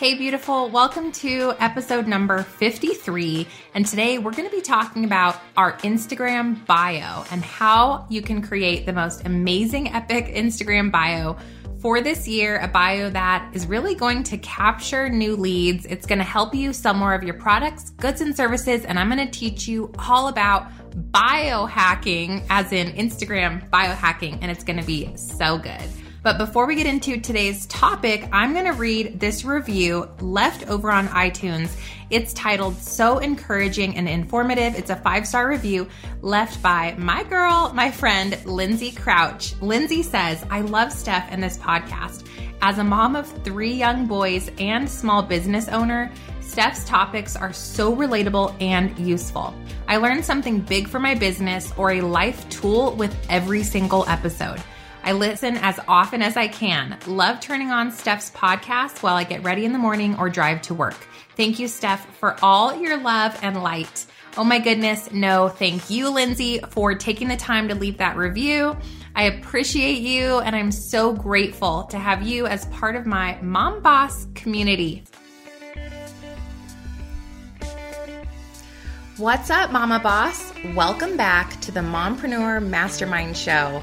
Hey, beautiful. Welcome to episode number 53. And today we're going to be talking about our Instagram bio and how you can create the most amazing, epic Instagram bio for this year, a bio that is really going to capture new leads. It's going to help you sell more of your products, goods, and services. And I'm going to teach you all about biohacking, as in Instagram biohacking, and it's going to be so good. But before we get into today's topic, I'm going to read this review left over on iTunes. It's titled So Encouraging and Informative. It's a five star review left by my girl, my friend, Lindsay Crouch. Lindsay says, I love Stef and this podcast. As a mom of three young boys and small business owner, Stef's topics are so relatable and useful. I learned something big for my business or a life tool with every single episode. I listen as often as I can. Love turning on Stef's podcast while I get ready in the morning or drive to work. Thank you, Stef, for all your love and light. Oh my goodness, no, thank you, Lindsay, for taking the time to leave that review. I appreciate you and I'm so grateful to have you as part of my Mom Boss community. What's up, Mama Boss? Welcome back to the Mompreneur Mastermind Show.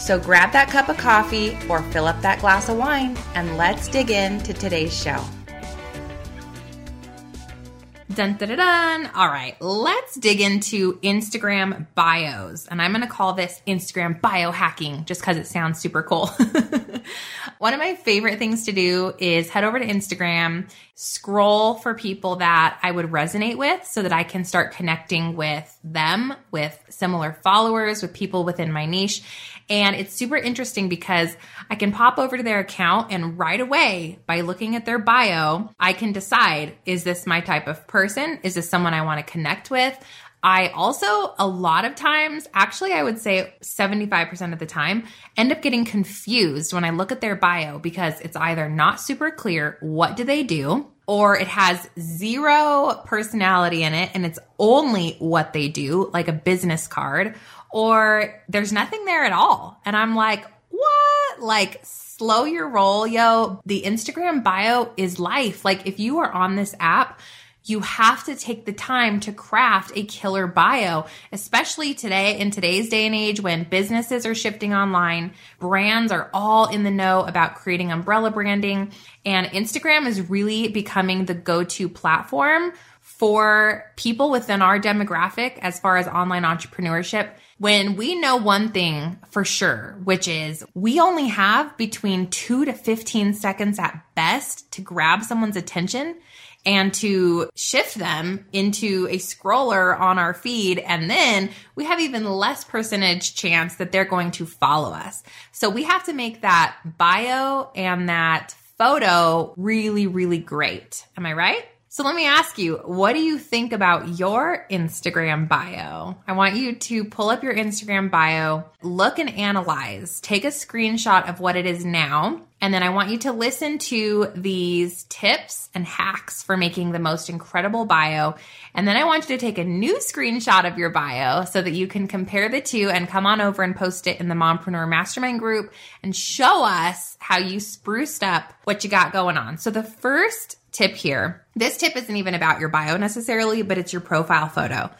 So grab that cup of coffee or fill up that glass of wine and let's dig into today's show. Dun, dun, dun, dun. All right, let's dig into Instagram bios. And I'm going to call this Instagram biohacking just because it sounds super cool. One of my favorite things to do is head over to Instagram, scroll for people that I would resonate with so that I can start connecting with them, with similar followers, with people within my niche. And it's super interesting because I can pop over to their account and right away, by looking at their bio, I can decide is this my type of person? Is this someone I want to connect with? I also, a lot of times, actually, I would say 75% of the time, end up getting confused when I look at their bio because it's either not super clear what do they do, or it has zero personality in it and it's only what they do, like a business card, or there's nothing there at all. And I'm like, what? Like, slow your roll, yo. The Instagram bio is life. Like, if you are on this app, you have to take the time to craft a killer bio, especially today in today's day and age when businesses are shifting online. Brands are all in the know about creating umbrella branding and Instagram is really becoming the go-to platform for people within our demographic as far as online entrepreneurship when we know one thing for sure, which is we only have between two to 15 seconds at best to grab someone's attention and to shift them into a scroller on our feed. And then we have even less percentage chance that they're going to follow us. So we have to make that bio and that photo really, really great. Am I right? So let me ask you, what do you think about your Instagram bio? I want you to pull up your Instagram bio, look and analyze, take a screenshot of what it is now, and then I want you to listen to these tips and hacks for making the most incredible bio. And then I want you to take a new screenshot of your bio so that you can compare the two and come on over and post it in the Mompreneur Mastermind group and show us how you spruced up what you got going on. So the first tip here. This tip isn't even about your bio necessarily, but it's your profile photo.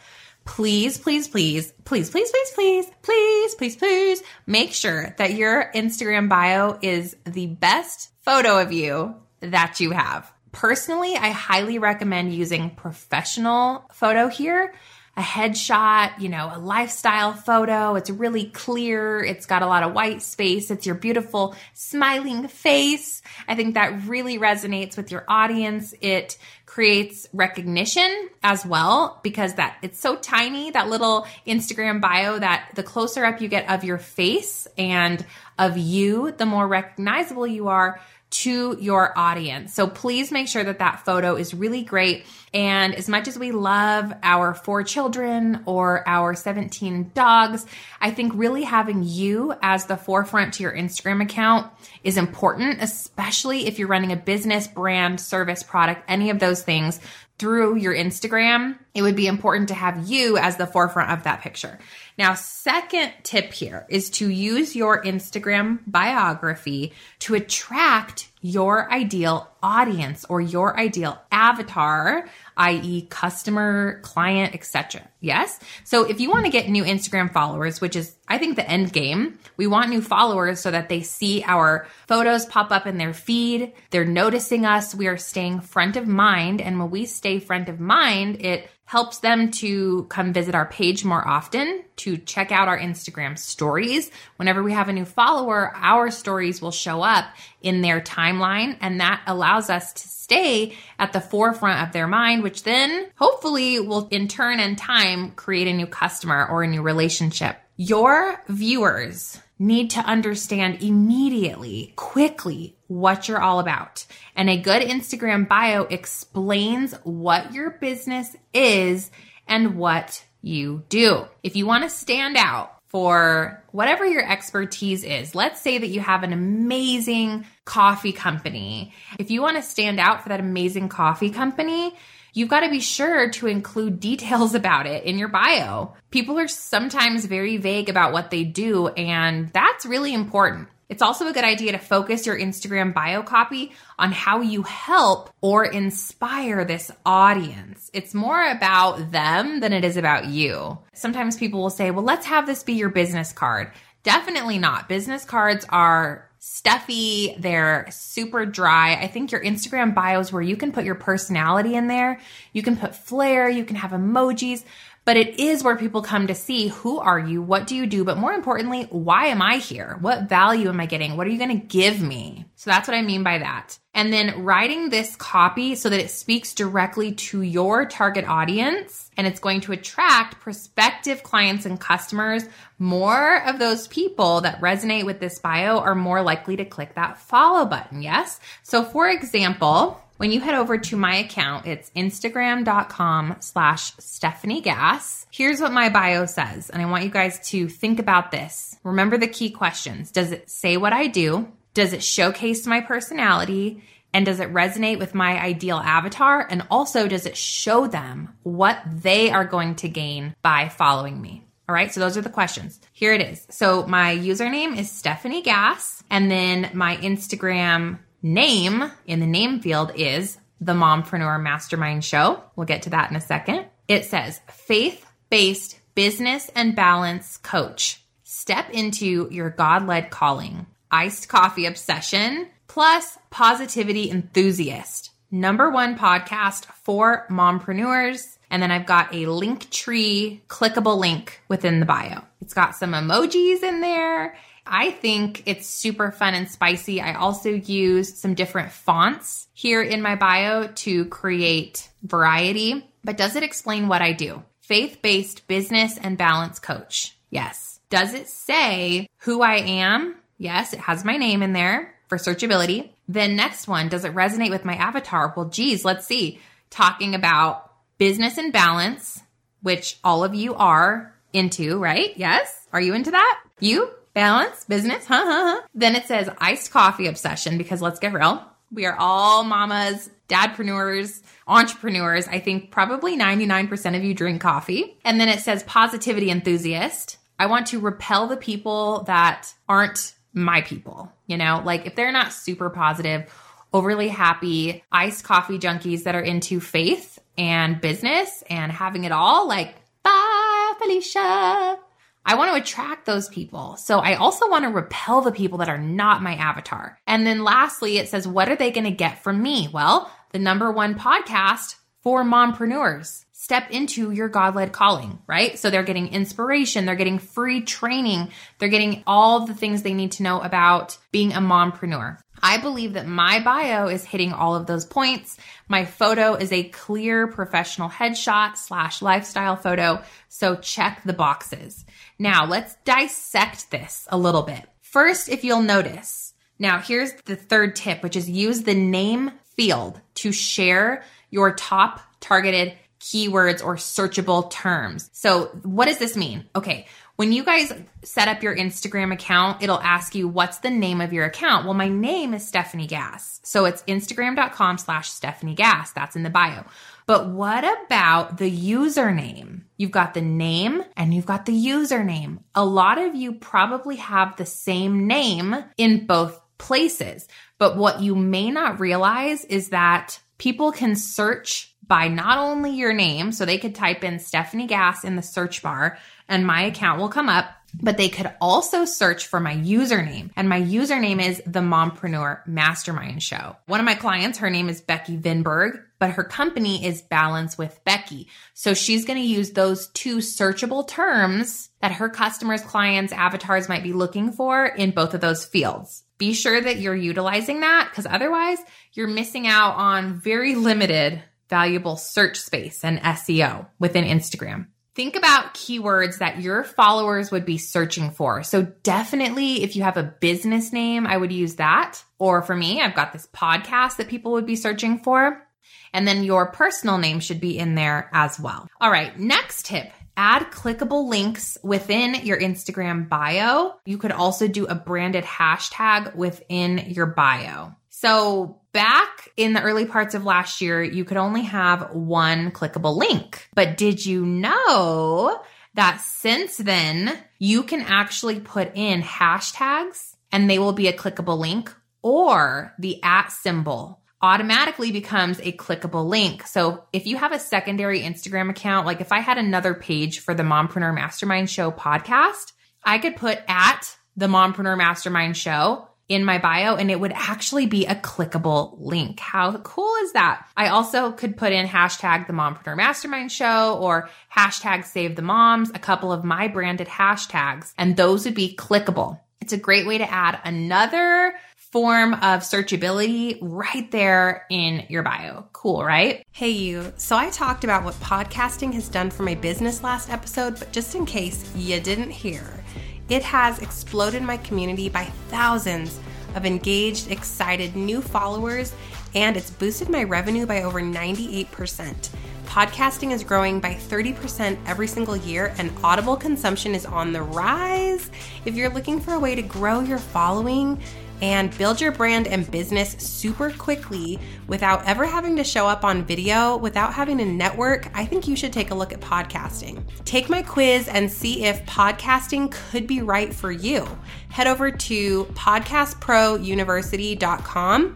Please, please, please, please, please, please, please, please, please, please make sure that your Instagram bio is the best photo of you that you have. Personally, I highly recommend using professional photo here a headshot, you know, a lifestyle photo. It's really clear. It's got a lot of white space. It's your beautiful smiling face. I think that really resonates with your audience. It creates recognition as well because that it's so tiny that little Instagram bio that the closer up you get of your face and of you, the more recognizable you are to your audience. So please make sure that that photo is really great. And as much as we love our four children or our 17 dogs, I think really having you as the forefront to your Instagram account is important, especially if you're running a business, brand, service, product, any of those things through your Instagram. It would be important to have you as the forefront of that picture. Now, second tip here is to use your Instagram biography to attract your ideal audience or your ideal avatar, i.e. customer, client, etc. Yes? So if you want to get new Instagram followers, which is I think the end game, we want new followers so that they see our photos pop up in their feed, they're noticing us, we are staying front of mind, and when we stay front of mind, it helps them to come visit our page more often, to check out our Instagram stories. Whenever we have a new follower, our stories will show up in their timeline, and that allows us to stay at the forefront of their mind, which then hopefully will in turn and time create a new customer or a new relationship. Your viewers need to understand immediately, quickly, what you're all about. And a good Instagram bio explains what your business is and what you do. If you want to stand out for whatever your expertise is, let's say that you have an amazing coffee company. If you want to stand out for that amazing coffee company, you've got to be sure to include details about it in your bio. People are sometimes very vague about what they do, and that's really important. It's also a good idea to focus your Instagram bio copy on how you help or inspire this audience. It's more about them than it is about you. Sometimes people will say, well, let's have this be your business card. Definitely not. Business cards are stuffy, they're super dry. I think your Instagram bios where you can put your personality in there, you can put flair, you can have emojis, but it is where people come to see who are you, what do you do, but more importantly, why am I here? What value am I getting? What are you going to give me? So that's what I mean by that. And then writing this copy so that it speaks directly to your target audience and it's going to attract prospective clients and customers. More of those people that resonate with this bio are more likely to click that follow button. Yes. So for example, when you head over to my account, it's instagram.com slash Stefanie Gass. Here's what my bio says, and I want you guys to think about this. Remember the key questions. Does it say what I do? Does it showcase my personality? And does it resonate with my ideal avatar? And also, does it show them what they are going to gain by following me? All right, so those are the questions. Here it is. So my username is Stefanie Gass, and then my Instagram name in the name field is the Mompreneur Mastermind Show. We'll get to that in a second. It says faith based business and balance coach. Step into your God led calling, iced coffee obsession, plus positivity enthusiast. Number one podcast for mompreneurs. And then I've got a link tree clickable link within the bio. It's got some emojis in there. I think it's super fun and spicy. I also use some different fonts here in my bio to create variety. But does it explain what I do? Faith based business and balance coach. Yes. Does it say who I am? Yes, it has my name in there for searchability. Then next one, does it resonate with my avatar? Well, geez, let's see. Talking about business and balance, which all of you are into, right? Yes. Are you into that? You? Balance, business, huh, huh, huh. Then it says iced coffee obsession because let's get real. We are all mamas, dadpreneurs, entrepreneurs. I think probably 99% of you drink coffee. And then it says positivity enthusiast. I want to repel the people that aren't my people, you know, like if they're not super positive, overly happy, iced coffee junkies that are into faith and business and having it all, like, bye, Felicia. I want to attract those people. So I also want to repel the people that are not my avatar. And then lastly, it says, what are they going to get from me? Well, the number one podcast for mompreneurs. Step into your God led calling, right? So they're getting inspiration, they're getting free training, they're getting all the things they need to know about being a mompreneur. I believe that my bio is hitting all of those points. My photo is a clear professional headshot slash lifestyle photo. So check the boxes. Now let's dissect this a little bit. First, if you'll notice, now here's the third tip, which is use the name field to share your top targeted keywords or searchable terms. So what does this mean? Okay. When you guys set up your Instagram account, it'll ask you, what's the name of your account? Well, my name is Stefanie Gass. So it's instagram.com slash Stefanie Gass. That's in the bio. But what about the username? You've got the name and you've got the username. A lot of you probably have the same name in both places. But what you may not realize is that people can search by not only your name, so they could type in Stefanie Gass in the search bar and my account will come up, but they could also search for my username. And my username is the Mompreneur Mastermind Show. One of my clients, her name is Becky Vinberg, but her company is Balance with Becky. So she's going to use those two searchable terms that her customers, clients, avatars might be looking for in both of those fields. Be sure that you're utilizing that because otherwise you're missing out on very limited valuable search space and SEO within Instagram. Think about keywords that your followers would be searching for. So definitely if you have a business name, I would use that. Or for me, I've got this podcast that people would be searching for. And then your personal name should be in there as well. All right. Next tip. Add clickable links within your Instagram bio. You could also do a branded hashtag within your bio. So back in the early parts of last year, you could only have one clickable link. But did you know that since then, you can actually put in hashtags and they will be a clickable link or the at symbol automatically becomes a clickable link. So if you have a secondary Instagram account, like if I had another page for the Mompreneur Mastermind Show podcast, I could put at the Mompreneur Mastermind Show in my bio and it would actually be a clickable link. How cool is that? I also could put in hashtag the mompreneur mastermind show or hashtag save the moms, a couple of my branded hashtags, and those would be clickable. It's a great way to add another form of searchability right there in your bio. Cool, right? Hey, you. So I talked about what podcasting has done for my business last episode, but just in case you didn't hear, it has exploded my community by thousands of engaged, excited new followers, and it's boosted my revenue by over 98%. Podcasting is growing by 30% every single year, and Audible consumption is on the rise. If you're looking for a way to grow your following, and build your brand and business super quickly without ever having to show up on video, without having to network, I think you should take a look at podcasting. Take my quiz and see if podcasting could be right for you. Head over to podcastprouniversity.com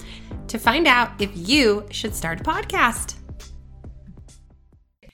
to find out if you should start a podcast.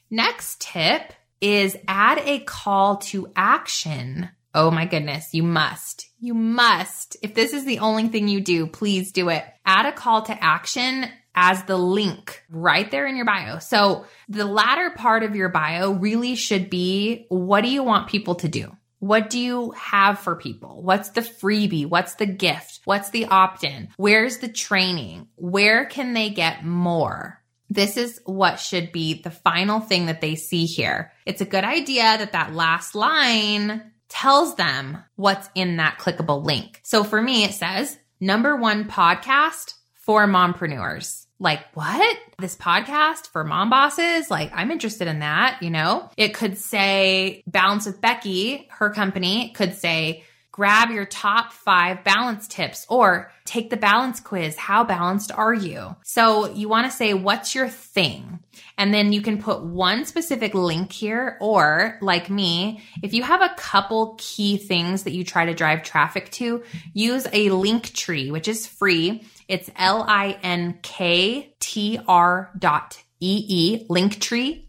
Next tip is add a call to action. Oh my goodness, you must you must. If this is the only thing you do, please do it. Add a call to action as the link right there in your bio. So the latter part of your bio really should be what do you want people to do? What do you have for people? What's the freebie? What's the gift? What's the opt in? Where's the training? Where can they get more? This is what should be the final thing that they see here. It's a good idea that that last line tells them what's in that clickable link. So for me, it says number one podcast for mompreneurs. Like, what? This podcast for mom bosses? Like, I'm interested in that, you know? It could say Balance with Becky, her company could say grab your top five balance tips or take the balance quiz. How balanced are you? So you want to say, what's your thing? And then you can put one specific link here, or like me, if you have a couple key things that you try to drive traffic to, use a link tree, which is free. It's L I N K T R dot E E, Linktree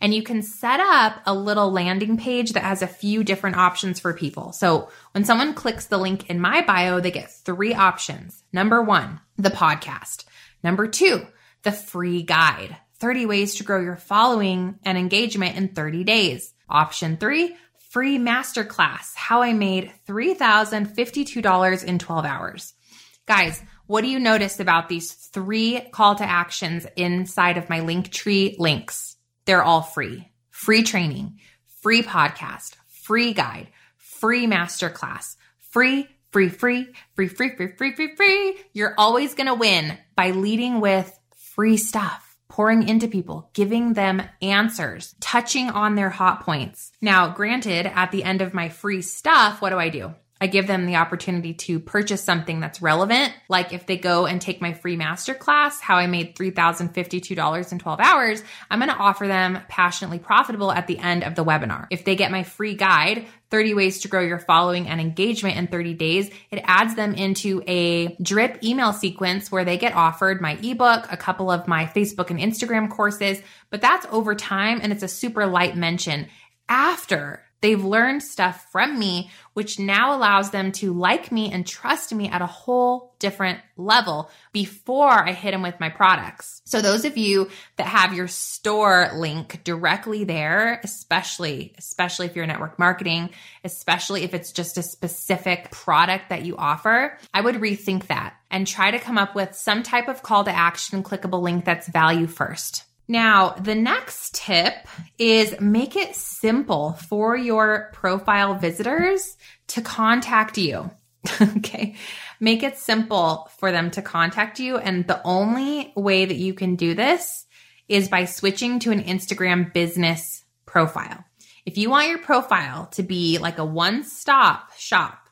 and you can set up a little landing page that has a few different options for people. So when someone clicks the link in my bio, they get three options. Number one, the podcast. Number two, the free guide, 30 ways to grow your following and engagement in 30 days. Option three, free masterclass, how I made $3,052 in 12 hours. Guys, what do you notice about these three call to actions inside of my link tree links? They're all free. Free training, free podcast, free guide, free masterclass, free, free, free, free, free, free, free, free, free. You're always going to win by leading with free stuff. pouring into people, giving them answers, touching on their hot points. Now, granted, at the end of my free stuff, what do I do? I give them the opportunity to purchase something that's relevant. Like if they go and take my free masterclass, how I made $3,052 in 12 hours, I'm going to offer them passionately profitable at the end of the webinar. If they get my free guide, 30 ways to grow your following and engagement in 30 days, it adds them into a drip email sequence where they get offered my ebook, a couple of my Facebook and Instagram courses, but that's over time and it's a super light mention after They've learned stuff from me, which now allows them to like me and trust me at a whole different level before I hit them with my products. So those of you that have your store link directly there, especially, especially if you're network marketing, especially if it's just a specific product that you offer, I would rethink that and try to come up with some type of call to action clickable link that's value first. Now, the next tip is make it simple for your profile visitors to contact you. okay. Make it simple for them to contact you. And the only way that you can do this is by switching to an Instagram business profile. If you want your profile to be like a one stop shop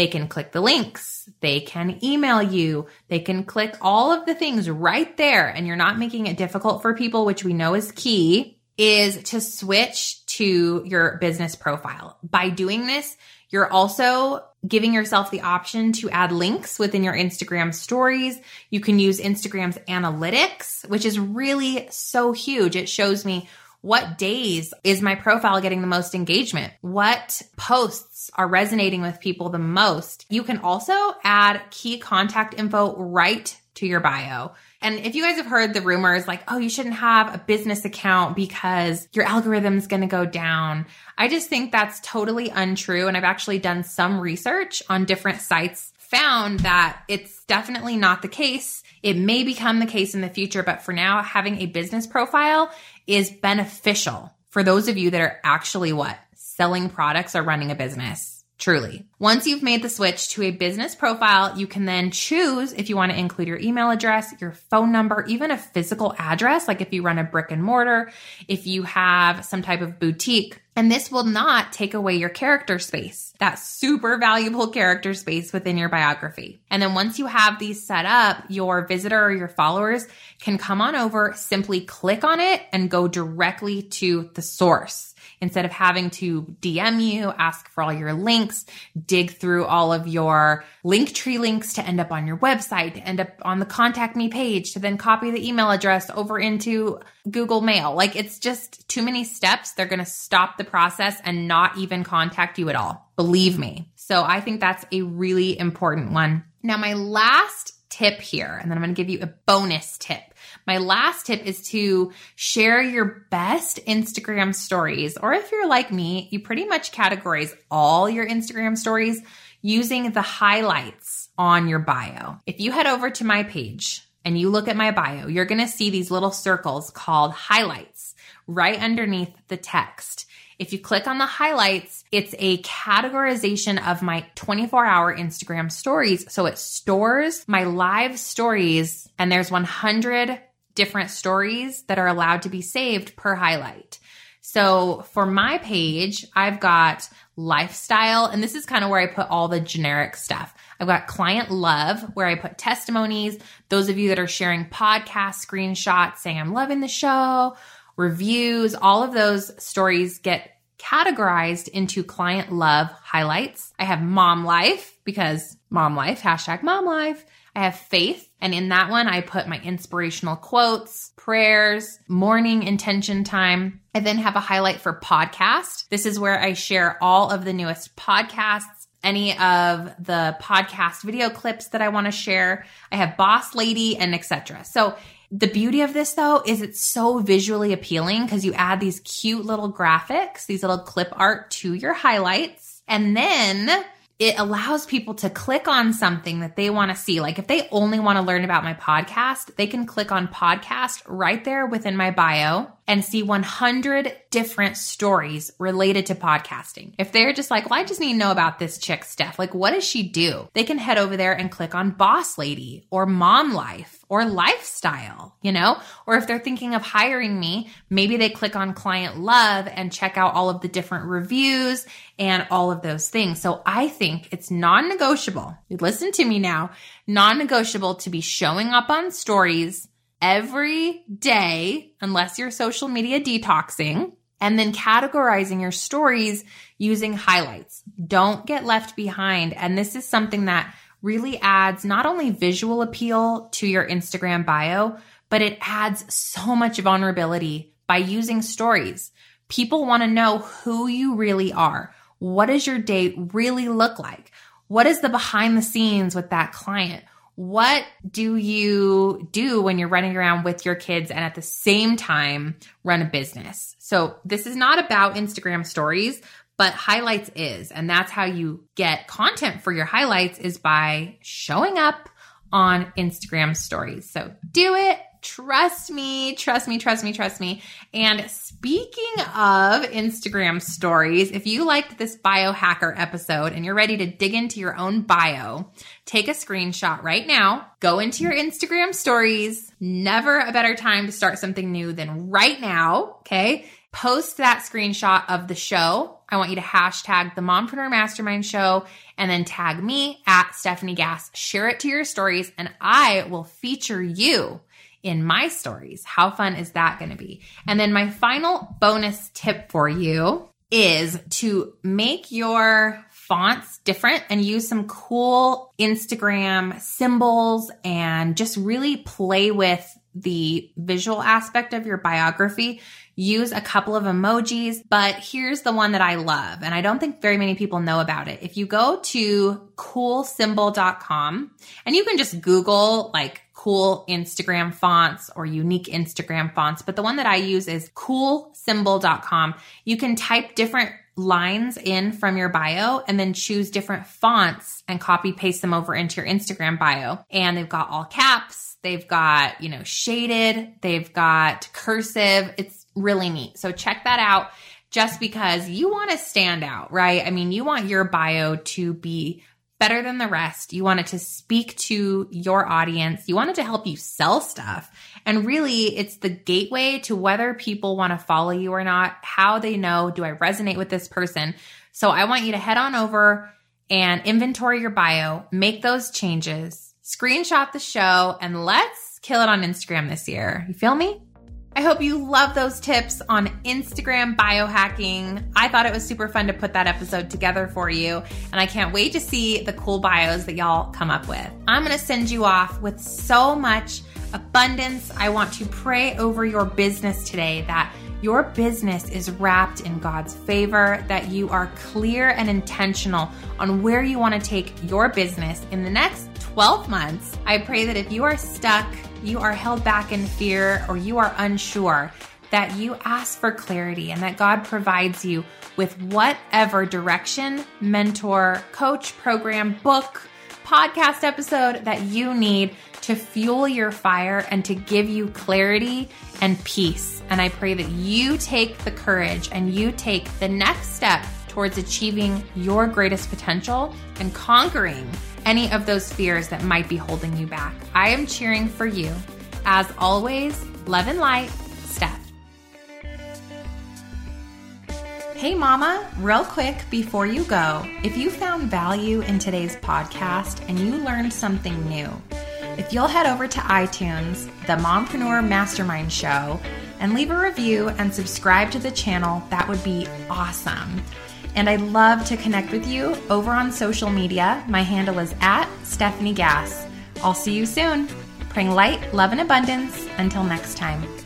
they can click the links. They can email you. They can click all of the things right there. And you're not making it difficult for people, which we know is key is to switch to your business profile. By doing this, you're also giving yourself the option to add links within your Instagram stories. You can use Instagram's analytics, which is really so huge. It shows me what days is my profile getting the most engagement? What posts are resonating with people the most? You can also add key contact info right to your bio. And if you guys have heard the rumors like, oh, you shouldn't have a business account because your algorithm's going to go down. I just think that's totally untrue. And I've actually done some research on different sites, found that it's definitely not the case. It may become the case in the future, but for now, having a business profile is beneficial for those of you that are actually what? Selling products or running a business. Truly. Once you've made the switch to a business profile, you can then choose if you want to include your email address, your phone number, even a physical address, like if you run a brick and mortar, if you have some type of boutique. And this will not take away your character space, that super valuable character space within your biography. And then once you have these set up, your visitor or your followers can come on over, simply click on it and go directly to the source instead of having to DM you, ask for all your links, dig through all of your link tree links to end up on your website, to end up on the contact me page, to then copy the email address over into Google Mail. Like it's just too many steps. They're going to stop the process and not even contact you at all. Believe me. So I think that's a really important one. Now, my last tip here, and then I'm going to give you a bonus tip. My last tip is to share your best Instagram stories. Or if you're like me, you pretty much categorize all your Instagram stories using the highlights on your bio. If you head over to my page and you look at my bio, you're going to see these little circles called highlights right underneath the text. If you click on the highlights, it's a categorization of my 24 hour Instagram stories. So it stores my live stories and there's 100 different stories that are allowed to be saved per highlight. So for my page, I've got lifestyle, and this is kind of where I put all the generic stuff. I've got client love, where I put testimonies. Those of you that are sharing podcast screenshots saying, I'm loving the show, reviews, all of those stories get categorized into client love highlights. I have mom life because mom life, hashtag mom life. I have faith. And in that one, I put my inspirational quotes, prayers, morning intention time. I then have a highlight for podcast. This is where I share all of the newest podcasts, any of the podcast video clips that I want to share. I have boss lady and etc. So the beauty of this though is it's so visually appealing because you add these cute little graphics, these little clip art to your highlights. And then it allows people to click on something that they want to see. Like if they only want to learn about my podcast, they can click on podcast right there within my bio and see 100 different stories related to podcasting. If they're just like, well, I just need to know about this chick, Stef. Like, what does she do? They can head over there and click on Boss Lady or Mom Life or Lifestyle, you know? Or if they're thinking of hiring me, maybe they click on Client Love and check out all of the different reviews and all of those things. So I think it's non negotiable. Listen to me now non negotiable to be showing up on stories every day, unless you're social media detoxing, and then categorizing your stories using highlights. Don't get left behind. And this is something that really adds not only visual appeal to your Instagram bio, but it adds so much vulnerability by using stories. People want to know who you really are. What does your date really look like? What is the behind the scenes with that client? What do you do when you're running around with your kids and at the same time run a business? So this is not about Instagram stories, but highlights is, and that's how you get content for your highlights is by showing up on Instagram stories. So do it Trust me, trust me, trust me, trust me. And speaking of Instagram stories, if you liked this biohacker episode and you're ready to dig into your own bio, take a screenshot right now, go into your Instagram stories. Never a better time to start something new than right now. Okay. Post that screenshot of the show. I want you to hashtag the Mompreneur Mastermind Show and then tag me at Stefanie Gass. Share it to your stories and I will feature you in my stories. How fun is that going to be? And then my final bonus tip for you is to make your fonts different and use some cool Instagram symbols and just really play with the visual aspect of your biography. Use a couple of emojis, but here's the one that I love. And I don't think very many people know about it. If you go to coolsymbol.com and you can just Google like cool Instagram fonts or unique Instagram fonts, but the one that I use is coolsymbol.com. You can type different lines in from your bio and then choose different fonts and copy paste them over into your Instagram bio. And they've got all caps, they've got, you know, shaded, they've got cursive. It's really neat. So check that out just because you want to stand out, right? I mean, you want your bio to be better than the rest. You want it to speak to your audience. You want it to help you sell stuff. And really, it's the gateway to whether people want to follow you or not, how they know, do I resonate with this person? So I want you to head on over and inventory your bio, make those changes, screenshot the show, and let's kill it on Instagram this year. You feel me? I hope you love those tips on Instagram biohacking. I thought it was super fun to put that episode together for you, and I can't wait to see the cool bios that y'all come up with. I'm gonna send you off with so much abundance. I want to pray over your business today that your business is wrapped in God's favor, that you are clear and intentional on where you want to take your business in the next 12 months. I pray that if you are stuck, you are held back in fear, or you are unsure, that you ask for clarity and that God provides you with whatever direction, mentor, coach, program, book, podcast episode that you need to fuel your fire and to give you clarity and peace. And I pray that you take the courage and you take the next step towards achieving your greatest potential and conquering any of those fears that might be holding you back. I am cheering for you. As always, love and light, Stef. Hey, Mama, real quick before you go, if you found value in today's podcast and you learned something new, if you'll head over to iTunes, the Mompreneur Mastermind Show, and leave a review and subscribe to the channel, that would be awesome. And I'd love to connect with you over on social media. My handle is at Stefanie Gass. I'll see you soon. Praying light, love, and abundance. Until next time.